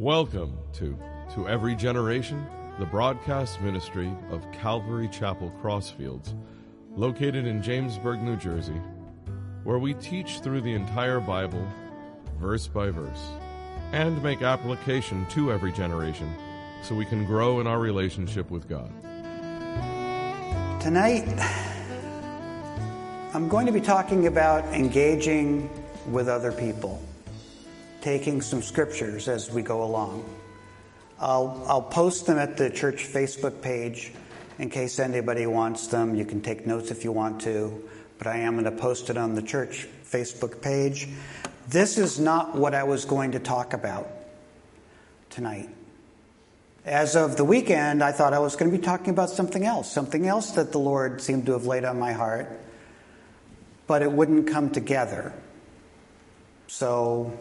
Welcome to To Every Generation, the broadcast ministry of Calvary Chapel Crossfields, located in Jamesburg, New Jersey, where we teach through the entire Bible, verse by verse, and make application to every generation so we can grow in our relationship with God. Tonight, I'm going to be talking about engaging with other people, taking some scriptures as we go along. I'll, I'll post them at the church Facebook page in case anybody wants them. You can take notes if you want to, but I am going to post it on the church Facebook page. This is not what I was going to talk about tonight. As of the weekend, I thought I was going to be talking about something else, something else that the Lord seemed to have laid on my heart, but it wouldn't come together. So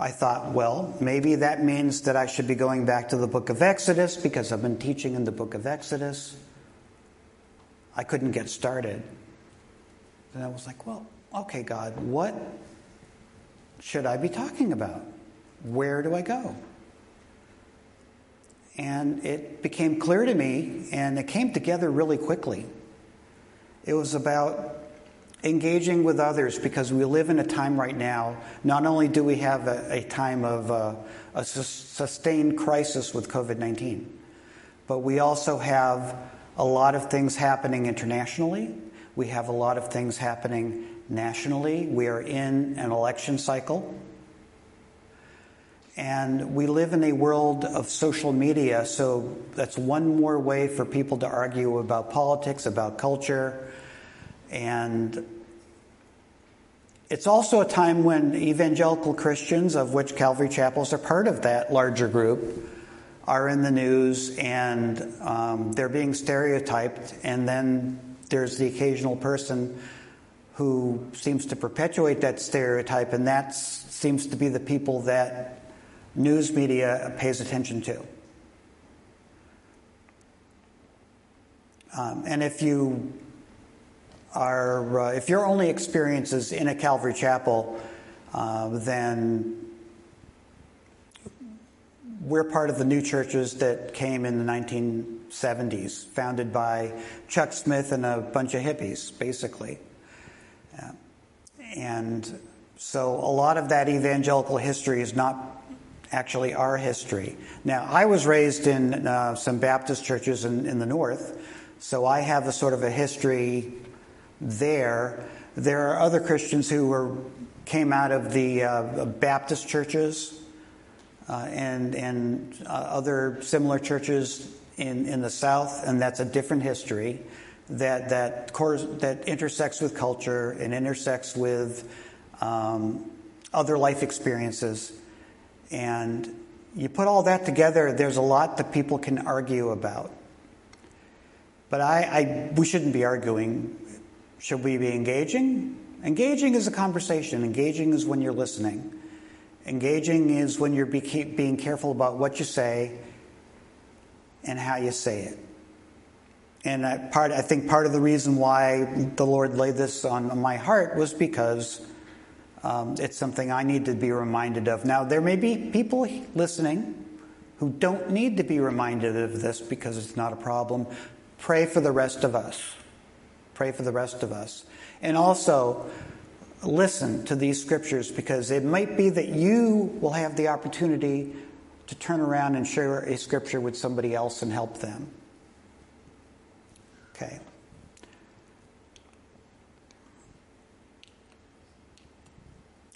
I thought, well, maybe that means that I should be going back to the book of Exodus because I've been teaching in the book of Exodus. I couldn't get started. And I was like, well, okay, God, what should I be talking about? Where do I go? And it became clear to me, and it came together really quickly. It was about engaging with others because we live in a time right now. Not only do we have a, a time of uh, a sustained crisis with COVID 19, but we also have a lot of things happening internationally. We have a lot of things happening nationally. We are in an election cycle. And we live in a world of social media, so that's one more way for people to argue about politics, about culture. And it's also a time when evangelical Christians, of which Calvary Chapels are part of that larger group, are in the news and um, they're being stereotyped. And then there's the occasional person who seems to perpetuate that stereotype, and that seems to be the people that news media pays attention to. Um, and if you are, uh, if your only experience is in a Calvary chapel, uh, then we're part of the new churches that came in the 1970s, founded by Chuck Smith and a bunch of hippies, basically. And so a lot of that evangelical history is not actually our history. Now, I was raised in uh, some Baptist churches in, in, the north, so I have a sort of a history there. There are other Christians who were came out of the uh, Baptist churches uh, and and uh, other similar churches in, in the South, and that's a different history that that course, that intersects with culture and intersects with um, other life experiences and you put all that together, there's a lot that people can argue about. But I, I, we shouldn't be arguing. Should we be engaging? Engaging is a conversation. Engaging is when you're listening. Engaging is when you're be, being careful about what you say and how you say it. And I, part, I think part of the reason why the Lord laid this on my heart was because um, it's something I need to be reminded of. Now, there may be people listening who don't need to be reminded of this because it's not a problem. Pray for the rest of us. Pray for the rest of us. And also, listen to these scriptures because it might be that you will have the opportunity to turn around and share a scripture with somebody else and help them. Okay.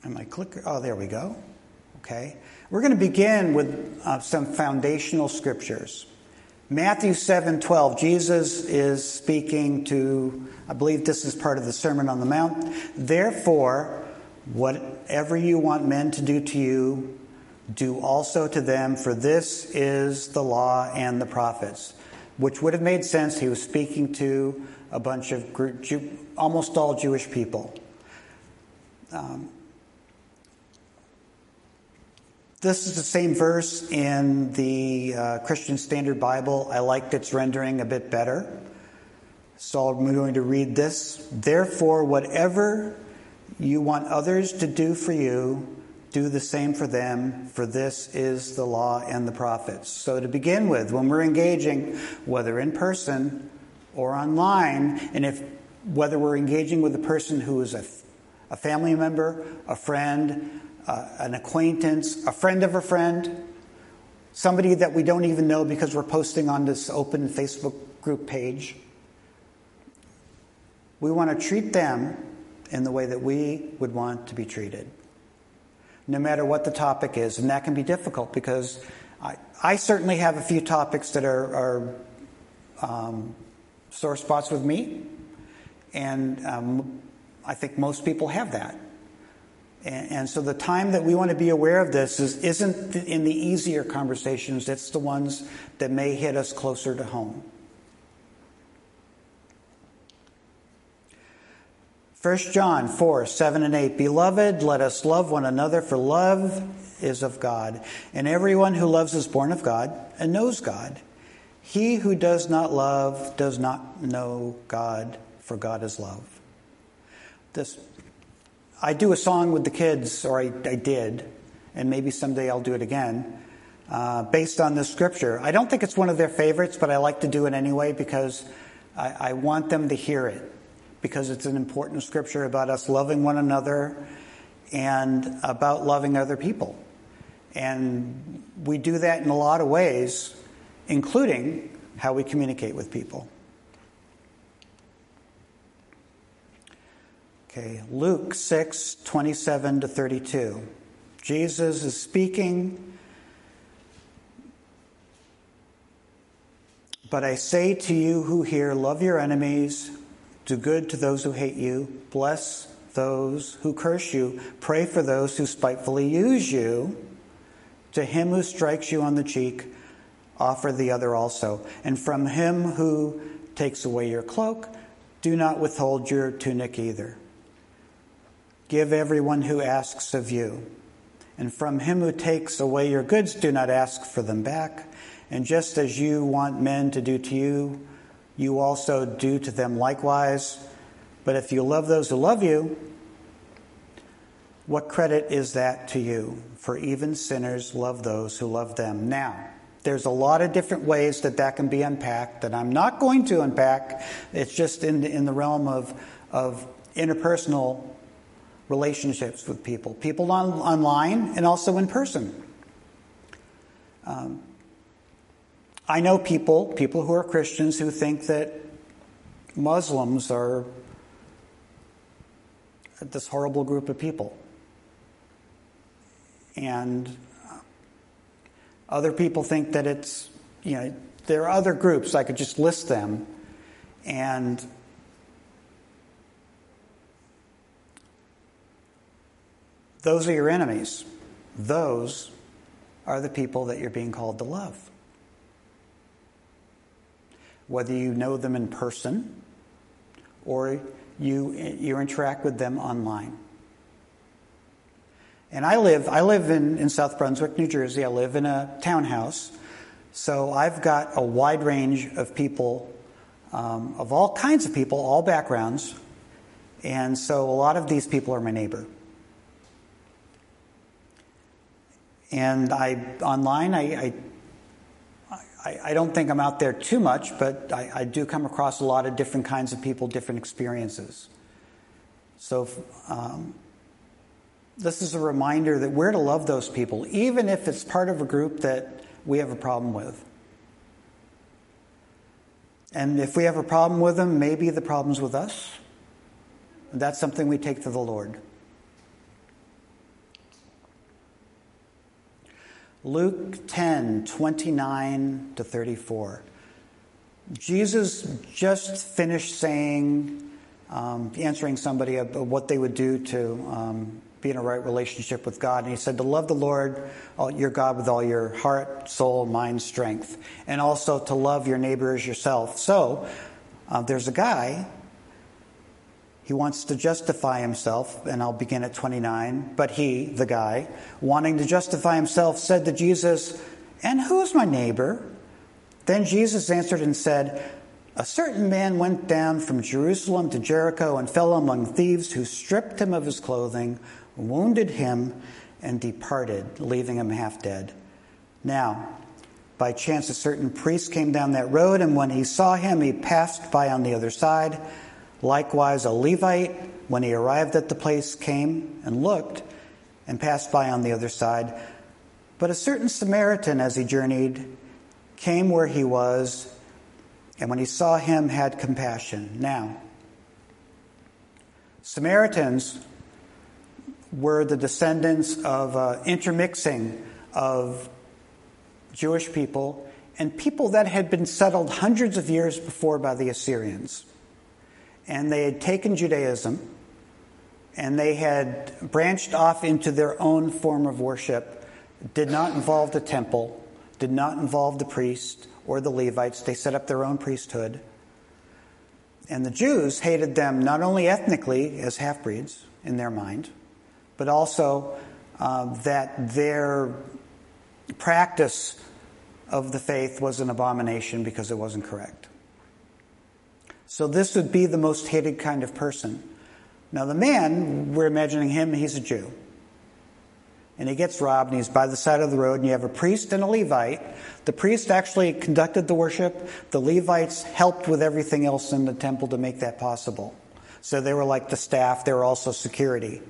And my clicker, oh, there we go. Okay. We're going to begin with uh, some foundational scriptures. Matthew 7 12, Jesus is speaking to, I believe this is part of the Sermon on the Mount. Therefore, whatever you want men to do to you, do also to them, for this is the law and the prophets. Which would have made sense. He was speaking to a bunch of almost all Jewish people. Um, This is the same verse in the uh, Christian Standard Bible. I liked its rendering a bit better. So I'm going to read this. Therefore, whatever you want others to do for you, do the same for them, for this is the law and the prophets. So, to begin with, when we're engaging, whether in person or online, and if whether we're engaging with a person who is a, a family member, a friend, uh, an acquaintance, a friend of a friend, somebody that we don't even know because we're posting on this open Facebook group page, we want to treat them in the way that we would want to be treated no matter what the topic is. And that can be difficult because I, I certainly have a few topics that are, are um, sore spots with me. And um, I think most people have that. And, and, so the time that we want to be aware of this is, isn't in the easier conversations, it's the ones that may hit us closer to home. 1 John 4, 7 and 8. Beloved, let us love one another, for love is of God. And everyone who loves is born of God and knows God. He who does not love does not know God, for God is love. This, I do a song with the kids, or I, I did, and maybe someday I'll do it again, uh, based on this scripture. I don't think it's one of their favorites, but I like to do it anyway because I, I want them to hear it because it's an important scripture about us loving one another and about loving other people. And we do that in a lot of ways, including how we communicate with people. Okay, Luke 6, 27 to 32. Jesus is speaking. But I say to you who hear, love your enemies, do good to those who hate you. Bless those who curse you. Pray for those who spitefully use you. To him who strikes you on the cheek, offer the other also. And from him who takes away your cloak, do not withhold your tunic either. Give everyone who asks of you. And from him who takes away your goods, do not ask for them back. And just as you want men to do to you, you also do to them likewise. But if you love those who love you, what credit is that to you? For even sinners love those who love them. Now, there's a lot of different ways that that can be unpacked that I'm not going to unpack. It's just in the, in the realm of, of interpersonal relationships with people, people on, online and also in person. Um, I know people, people who are Christians, who think that Muslims are this horrible group of people. And other people think that it's, you know, there are other groups, I could just list them. And those are your enemies. Those are the people that you're being called to love whether you know them in person or you, you interact with them online. And I live, I live in, in South Brunswick, New Jersey. I live in a townhouse. So I've got a wide range of people, um, of all kinds of people, all backgrounds. And so a lot of these people are my neighbor. And I, online, I, I I, don't think I'm out there too much, but I, I, do come across a lot of different kinds of people, different experiences. So, um, this is a reminder that we're to love those people, even if it's part of a group that we have a problem with. And if we have a problem with them, maybe the problem's with us. That's something we take to the Lord. Luke 10, 29 to 34. Jesus just finished saying, um, answering somebody about what they would do to um, be in a right relationship with God. And he said to love the Lord, your God, with all your heart, soul, mind, strength, and also to love your neighbor as yourself. So uh, there's a guy he wants to justify himself, and I'll begin at 29. But he, the guy, wanting to justify himself, said to Jesus, And who's my neighbor? Then Jesus answered and said, A certain man went down from Jerusalem to Jericho and fell among thieves who stripped him of his clothing, wounded him, and departed, leaving him half dead. Now, by chance, a certain priest came down that road, and when he saw him, he passed by on the other side. Likewise, a Levite, when he arrived at the place, came and looked and passed by on the other side. But a certain Samaritan, as he journeyed, came where he was, and when he saw him, had compassion. Now, Samaritans were the descendants of uh, intermixing of Jewish people and people that had been settled hundreds of years before by the Assyrians. And they had taken Judaism and they had branched off into their own form of worship, did not involve the temple, did not involve the priest or the Levites. They set up their own priesthood. And the Jews hated them not only ethnically as half breeds in their mind, but also uh, that their practice of the faith was an abomination because it wasn't correct. So this would be the most hated kind of person. Now, the man, we're imagining him, he's a Jew. And he gets robbed, and he's by the side of the road, and you have a priest and a Levite. The priest actually conducted the worship, the Levites helped with everything else in the temple to make that possible. So they were like the staff, they were also security.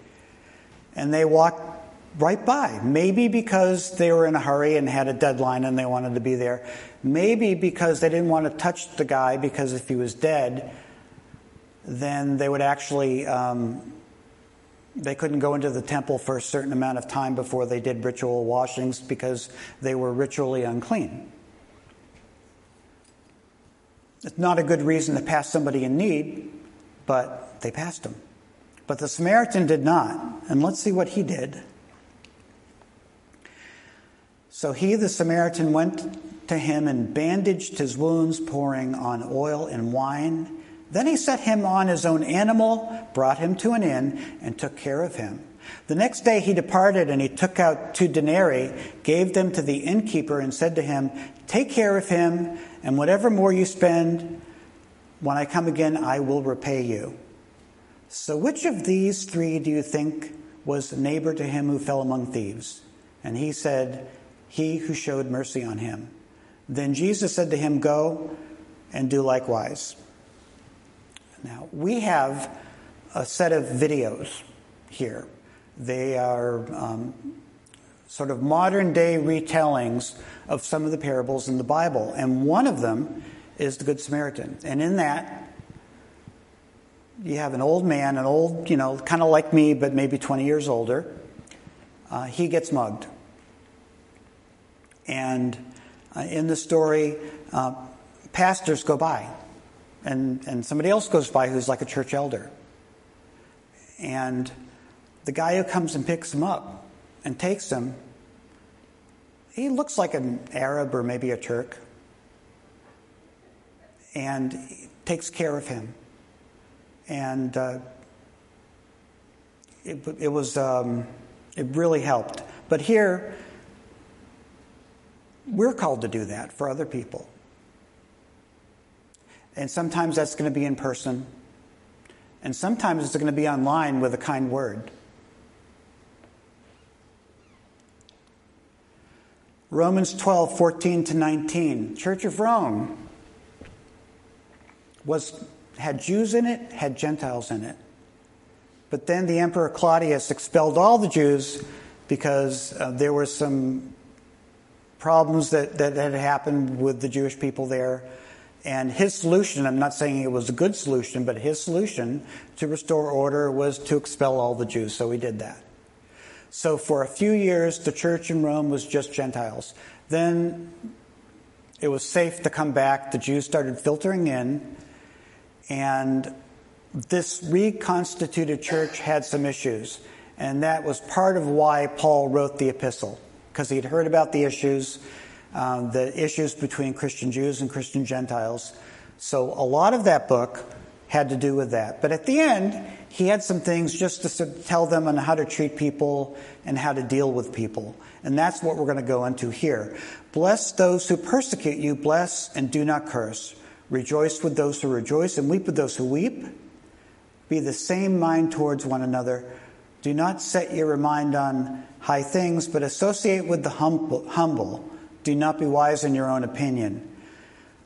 And they walked right by. Maybe because they were in a hurry and had a deadline and they wanted to be there. Maybe because they didn't want to touch the guy because if he was dead, then they would actually, um, they couldn't go into the temple for a certain amount of time before they did ritual washings because they were ritually unclean. It's not a good reason to pass somebody in need, but they passed him. But the Samaritan did not. And let's see what he did. So he, the Samaritan, went to him and bandaged his wounds, pouring on oil and wine. Then he set him on his own animal, brought him to an inn, and took care of him. The next day he departed and he took out two denarii, gave them to the innkeeper, and said to him, Take care of him, and whatever more you spend, when I come again, I will repay you. So, which of these three do you think was neighbor to him who fell among thieves? And he said, He who showed mercy on him. Then Jesus said to him, Go and do likewise. Now, we have a set of videos here. They are um, sort of modern day retellings of some of the parables in the Bible. And one of them is the Good Samaritan. And in that, you have an old man, an old, you know, kind of like me, but maybe 20 years older. Uh, he gets mugged. And uh, in the story, uh, pastors go by, and, and somebody else goes by who's like a church elder. And the guy who comes and picks him up and takes him, he looks like an Arab or maybe a Turk, and takes care of him and uh, it, it, was um, it really helped. But here, we're called to do that for other people, and sometimes that's going to be in person, and sometimes it's going to be online with a kind word. Romans 12, 14 to 19. Church of Rome was had Jews in it, had Gentiles in it. But then the Emperor Claudius expelled all the Jews because uh, there were some problems that, that had happened with the Jewish people there. And his solution, I'm not saying it was a good solution, but his solution to restore order was to expel all the Jews. So he did that. So for a few years, the church in Rome was just Gentiles. Then it was safe to come back. The Jews started filtering in. And this reconstituted church had some issues. And that was part of why Paul wrote the epistle, because he'd heard about the issues, um, the issues between Christian Jews and Christian Gentiles. So a lot of that book had to do with that. But at the end, he had some things just to tell them on how to treat people and how to deal with people. And that's what we're going to go into here. Bless those who persecute you, bless and do not curse. Rejoice with those who rejoice and weep with those who weep. Be the same mind towards one another. Do not set your mind on high things, but associate with the humble. Do not be wise in your own opinion.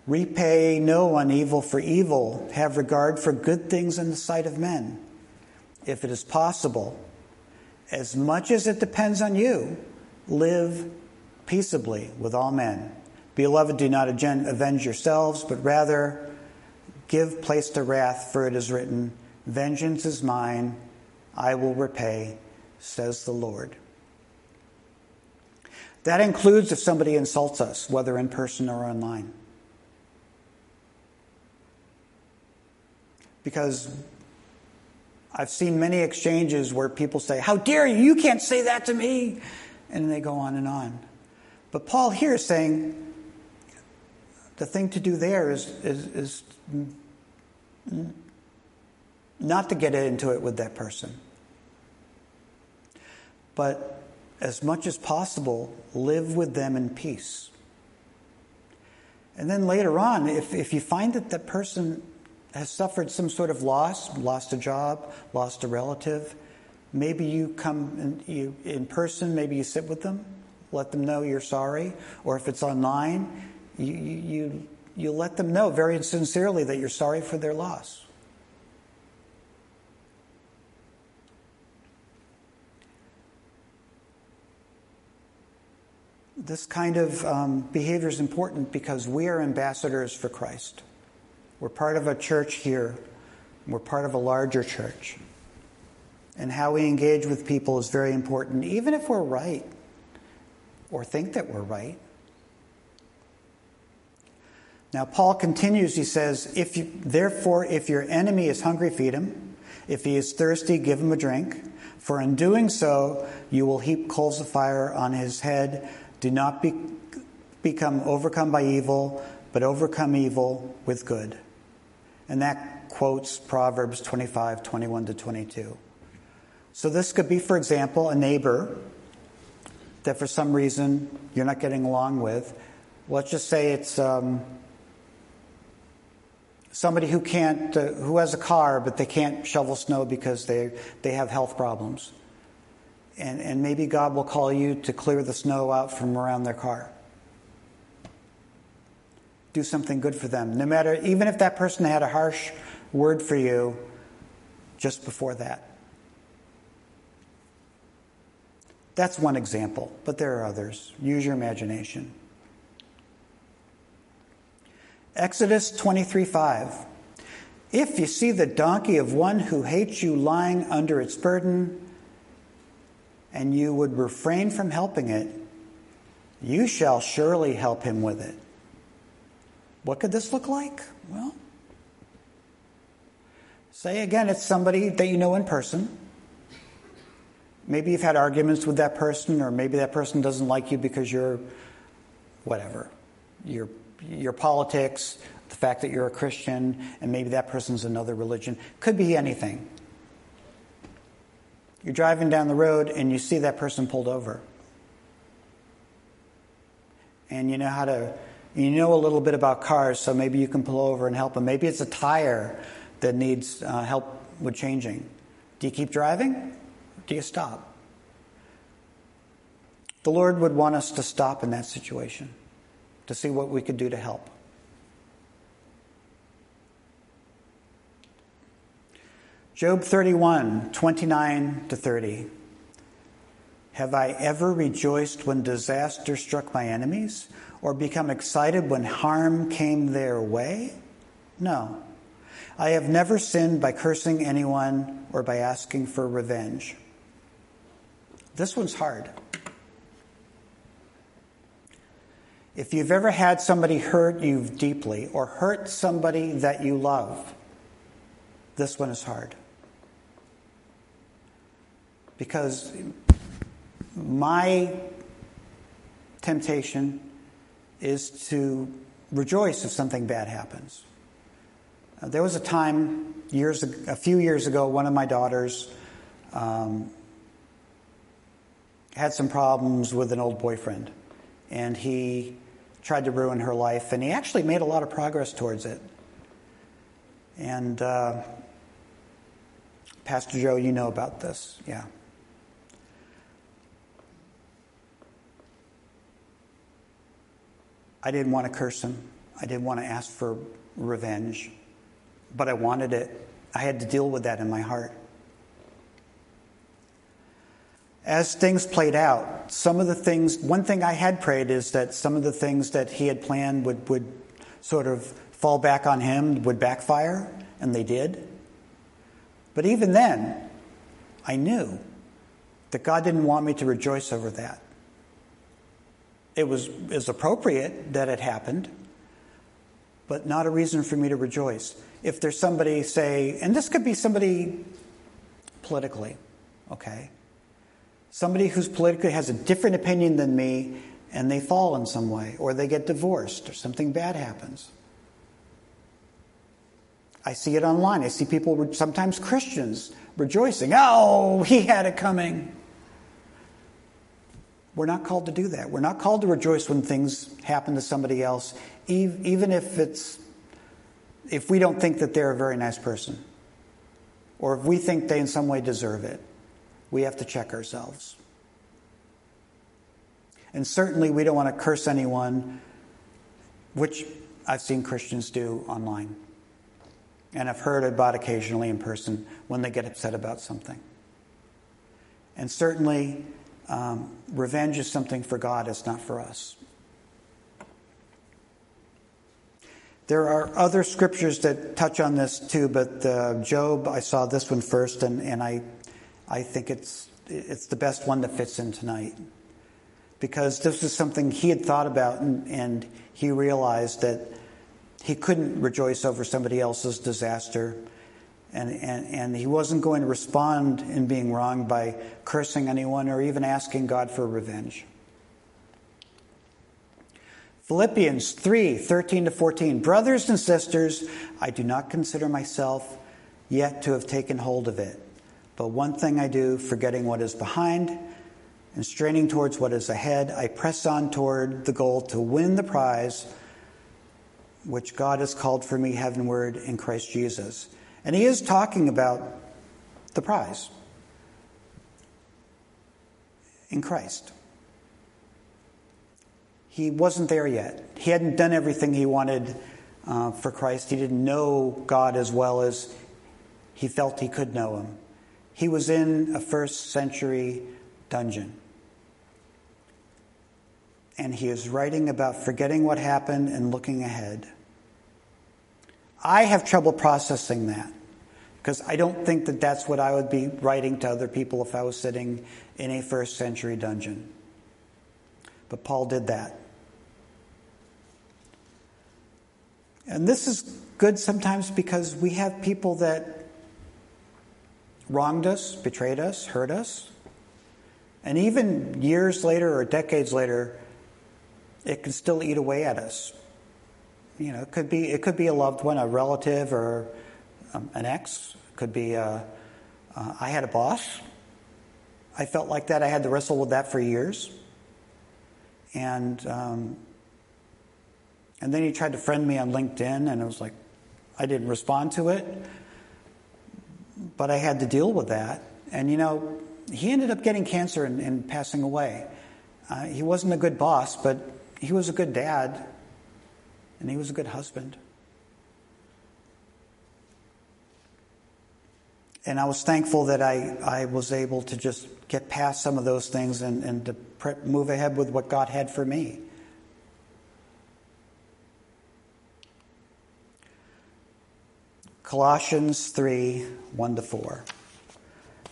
Repay no one evil for evil. Have regard for good things in the sight of men. If it is possible, as much as it depends on you, live peaceably with all men. Beloved, do not avenge yourselves, but rather give place to wrath, for it is written, Vengeance is mine, I will repay, says the Lord. That includes if somebody insults us, whether in person or online. Because I've seen many exchanges where people say, How dare you? You can't say that to me. And they go on and on. But Paul here is saying the thing to do there is, is, is not to get into it with that person. But as much as possible, live with them in peace. And then later on, if, if you find that that person has suffered some sort of loss, lost a job, lost a relative, maybe you come in, you, in person, maybe you sit with them, let them know you're sorry. Or if it's online, you, you, you let them know very sincerely that you're sorry for their loss. This kind of um, behavior is important because we are ambassadors for Christ. We're part of a church here, we're part of a larger church. And how we engage with people is very important, even if we're right or think that we're right. Now, Paul continues, he says, if you, Therefore, if your enemy is hungry, feed him. If he is thirsty, give him a drink. For in doing so, you will heap coals of fire on his head. Do not be, become overcome by evil, but overcome evil with good. And that quotes Proverbs 25, 21 to 22. So this could be, for example, a neighbor that for some reason you're not getting along with. Let's just say it's um, somebody who can't, uh, who has a car, but they can't shovel snow because they, they have health problems. And, and maybe God will call you to clear the snow out from around their car. Do something good for them. No matter, even if that person had a harsh word for you just before that. That's one example, but there are others. Use your imagination. Exodus 23 5. If you see the donkey of one who hates you lying under its burden, and you would refrain from helping it, you shall surely help him with it. What could this look like? Well, say again, it's somebody that you know in person. Maybe you've had arguments with that person, or maybe that person doesn't like you because you're whatever. Your, your politics, the fact that you're a Christian, and maybe that person's another religion. Could be anything. You're driving down the road and you see that person pulled over. And you know how to, you know a little bit about cars, so maybe you can pull over and help them. Maybe it's a tire that needs uh, help with changing. Do you keep driving? Do you stop? The Lord would want us to stop in that situation, to see what we could do to help. Job 31, 29 to 30. Have I ever rejoiced when disaster struck my enemies, or become excited when harm came their way? No. I have never sinned by cursing anyone or by asking for revenge. This one's hard. If you've ever had somebody hurt you deeply or hurt somebody that you love, this one is hard because my temptation is to rejoice if something bad happens. Uh, there was a time years a few years ago one of my daughters um, had some problems with an old boyfriend and he tried to ruin her life and he actually made a lot of progress towards it and uh, pastor joe you know about this yeah I didn't want to curse him. I didn't want to ask for revenge, but I wanted it. I had to deal with that in my heart. As things played out, some of the things, one thing I had prayed is that some of the things that he had planned would, would sort of fall back on him, would backfire, and they did. But even then, I knew that God didn't want me to rejoice over that. It was, was appropriate that it happened, but not a reason for me to rejoice. If there's somebody, say, and this could be somebody politically, okay? Somebody who's politically has a different opinion than me and they fall in some way, or they get divorced, or something bad happens. I see it online. I see people, sometimes Christians, rejoicing. Oh, he had it coming. We're not called to do that. We're not called to rejoice when things happen to somebody else, even if it's if we don't think that they're a very nice person, or if we think they in some way deserve it. We have to check ourselves. And certainly, we don't want to curse anyone, which I've seen Christians do online. And I've heard about occasionally in person when they get upset about something. And certainly, um, revenge is something for God, it's not for us. There are other scriptures that touch on this too, but uh, Job, I saw this one first, and, and I, I think it's, it's the best one that fits in tonight. Because this is something he had thought about, and, and he realized that he couldn't rejoice over somebody else's disaster. And, and, and he wasn't going to respond in being wrong by cursing anyone or even asking God for revenge. Philippians 3 13 to 14. Brothers and sisters, I do not consider myself yet to have taken hold of it. But one thing I do, forgetting what is behind and straining towards what is ahead, I press on toward the goal to win the prize which God has called for me heavenward in Christ Jesus. And he is talking about the prize in Christ. He wasn't there yet. He hadn't done everything he wanted uh, for Christ. He didn't know God as well as he felt he could know him. He was in a first century dungeon. And he is writing about forgetting what happened and looking ahead. I have trouble processing that because I don't think that that's what I would be writing to other people if I was sitting in a first century dungeon. But Paul did that. And this is good sometimes because we have people that wronged us, betrayed us, hurt us. And even years later or decades later, it can still eat away at us. You know, it could be it could be a loved one, a relative, or um, an ex. Could be. Uh, uh, I had a boss. I felt like that. I had to wrestle with that for years, and um, and then he tried to friend me on LinkedIn, and it was like I didn't respond to it, but I had to deal with that. And you know, he ended up getting cancer and, and passing away. Uh, he wasn't a good boss, but he was a good dad and he was a good husband. And I was thankful that I, I was able to just get past some of those things and, and to pre- move ahead with what God had for me. Colossians 3 1 to 4.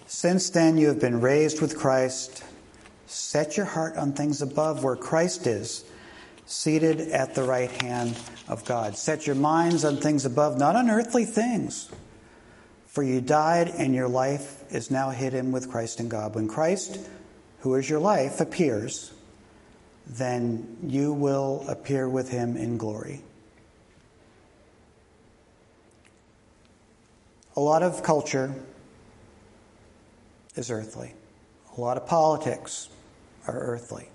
Since then you have been raised with Christ. Set your heart on things above where Christ is seated at the right hand of God. Set your minds on things above, not on earthly things. For you died, and your life is now hidden with Christ in God. When Christ, who is your life, appears, then you will appear with him in glory. A lot of culture is earthly, a lot of politics are earthly.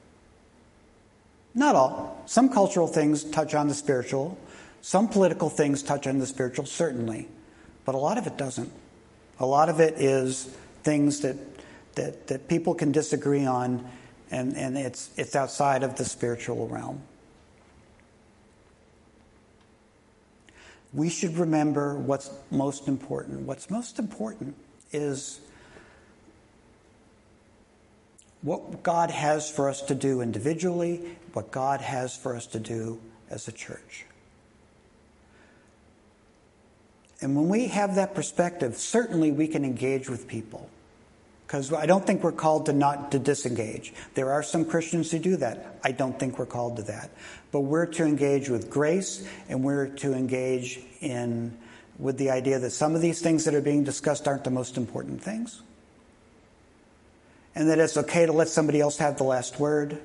Not all. Some cultural things touch on the spiritual. Some political things touch on the spiritual, certainly but a lot of it doesn't. A lot of it is things that, that, that people can disagree on, and, and it's, it's outside of the spiritual realm. We should remember what's most important. What's most important is what God has for us to do individually, what God has for us to do as a church. And when we have that perspective, certainly we can engage with people. Because I don't think we're called to not to disengage. There are some Christians who do that. I don't think we're called to that. But we're to engage with grace and we're to engage in with the idea that some of these things that are being discussed aren't the most important things. And that it's okay to let somebody else have the last word.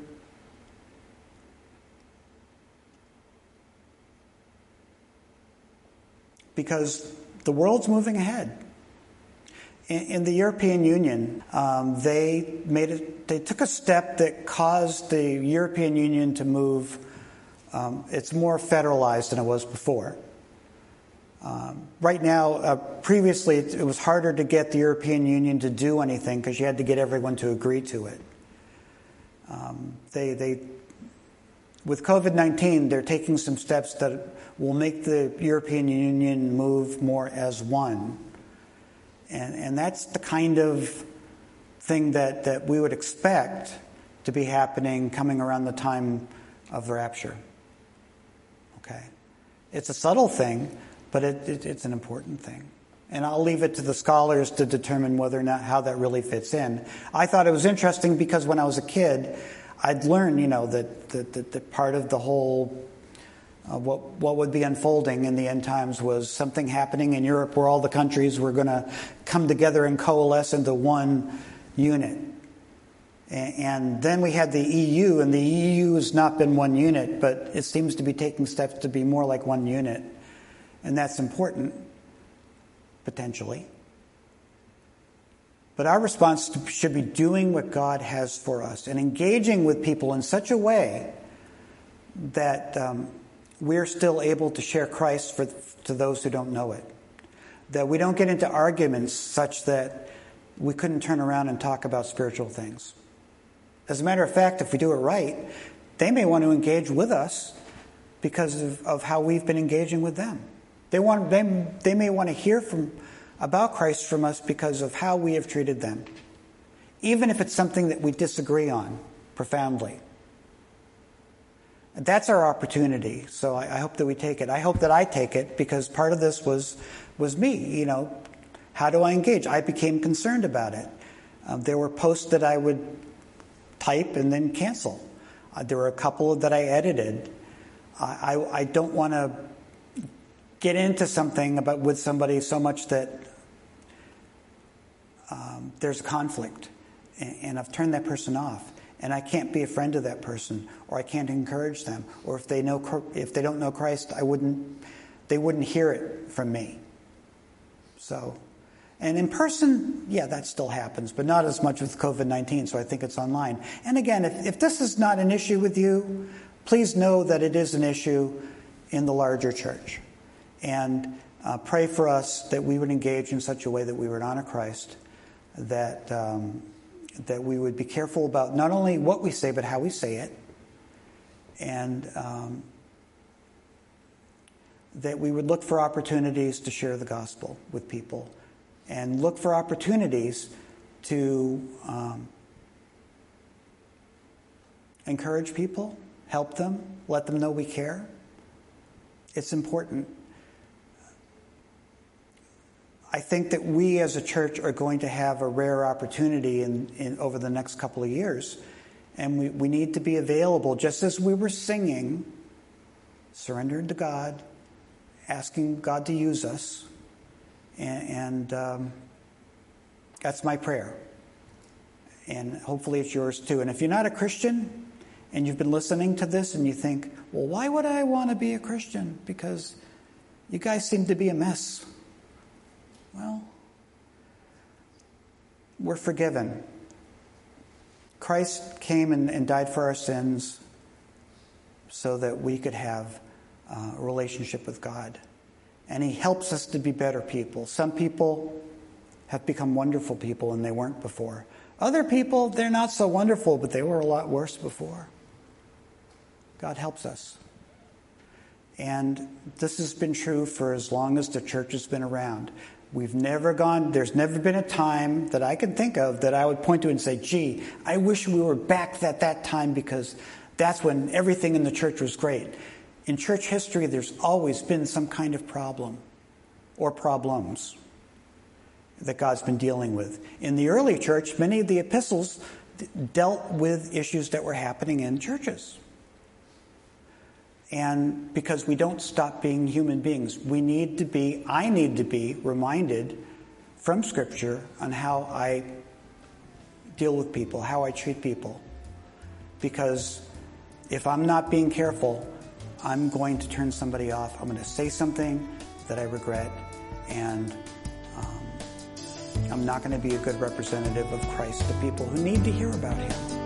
Because the world's moving ahead. In, the European Union, um, they made it, they took a step that caused the European Union to move. Um, it's more federalized than it was before. Um, right now, uh, previously, it, it, was harder to get the European Union to do anything because you had to get everyone to agree to it. Um, they, they, with COVID 19, they're taking some steps that will make the European Union move more as one. And, and that's the kind of thing that, that we would expect to be happening coming around the time of the rapture. Okay? It's a subtle thing, but it, it, it's an important thing. And I'll leave it to the scholars to determine whether or not how that really fits in. I thought it was interesting because when I was a kid, I'd learned, you know, that, that, that, that part of the whole uh, what, what would be unfolding in the end times was something happening in Europe where all the countries were going to come together and coalesce into one unit. And, and then we had the EU, and the EU has not been one unit, but it seems to be taking steps to be more like one unit. And that's important, potentially. But our response should be doing what God has for us and engaging with people in such a way that um, we're still able to share Christ for, to those who don't know it. That we don't get into arguments such that we couldn't turn around and talk about spiritual things. As a matter of fact, if we do it right, they may want to engage with us because of, of how we've been engaging with them. They, want, they, they may want to hear from, about Christ from us because of how we have treated them, even if it's something that we disagree on profoundly. That's our opportunity. So I, I, hope that we take it. I hope that I take it because part of this was was me. You know, how do I engage? I became concerned about it. Um, there were posts that I would type and then cancel. Uh, there were a couple that I edited. I, I, I don't want to get into something about with somebody so much that um, there's conflict, and, and I've turned that person off and I can't be a friend to that person, or I can't encourage them, or if they know if they don't know Christ, I wouldn't they wouldn't hear it from me. So, and in person, yeah, that still happens, but not as much with COVID nineteen. So I think it's online. And again, if, if this is not an issue with you, please know that it is an issue in the larger church, and uh, pray for us that we would engage in such a way that we would honor Christ, that. Um, that we would be careful about not only what we say, but how we say it. And um, that we would look for opportunities to share the gospel with people and look for opportunities to um, encourage people, help them, let them know we care. It's important I think that we as a church are going to have a rare opportunity in, in, over the next couple of years. And we, we need to be available, just as we were singing, surrendered to God, asking God to use us. And, and um, that's my prayer. And hopefully it's yours too. And if you're not a Christian and you've been listening to this and you think, well, why would I want to be a Christian? Because you guys seem to be a mess. Well, we're forgiven. Christ came and, and died for our sins so that we could have uh, a relationship with God. And He helps us to be better people. Some people have become wonderful people and they weren't before. Other people, they're not so wonderful, but they were a lot worse before. God helps us. And this has been true for as long as the church has been around. We've never gone, there's never been a time that I can think of that I would point to and say, gee, I wish we were back at that time because that's when everything in the church was great. In church history, there's always been some kind of problem or problems that God's been dealing with. In the early church, many of the epistles dealt with issues that were happening in churches. And because we don't stop being human beings, we need to be, I need to be reminded from Scripture on how I deal with people, how I treat people. Because if I'm not being careful, I'm going to turn somebody off. I'm going to say something that I regret, and um, I'm not going to be a good representative of Christ to people who need to hear about Him.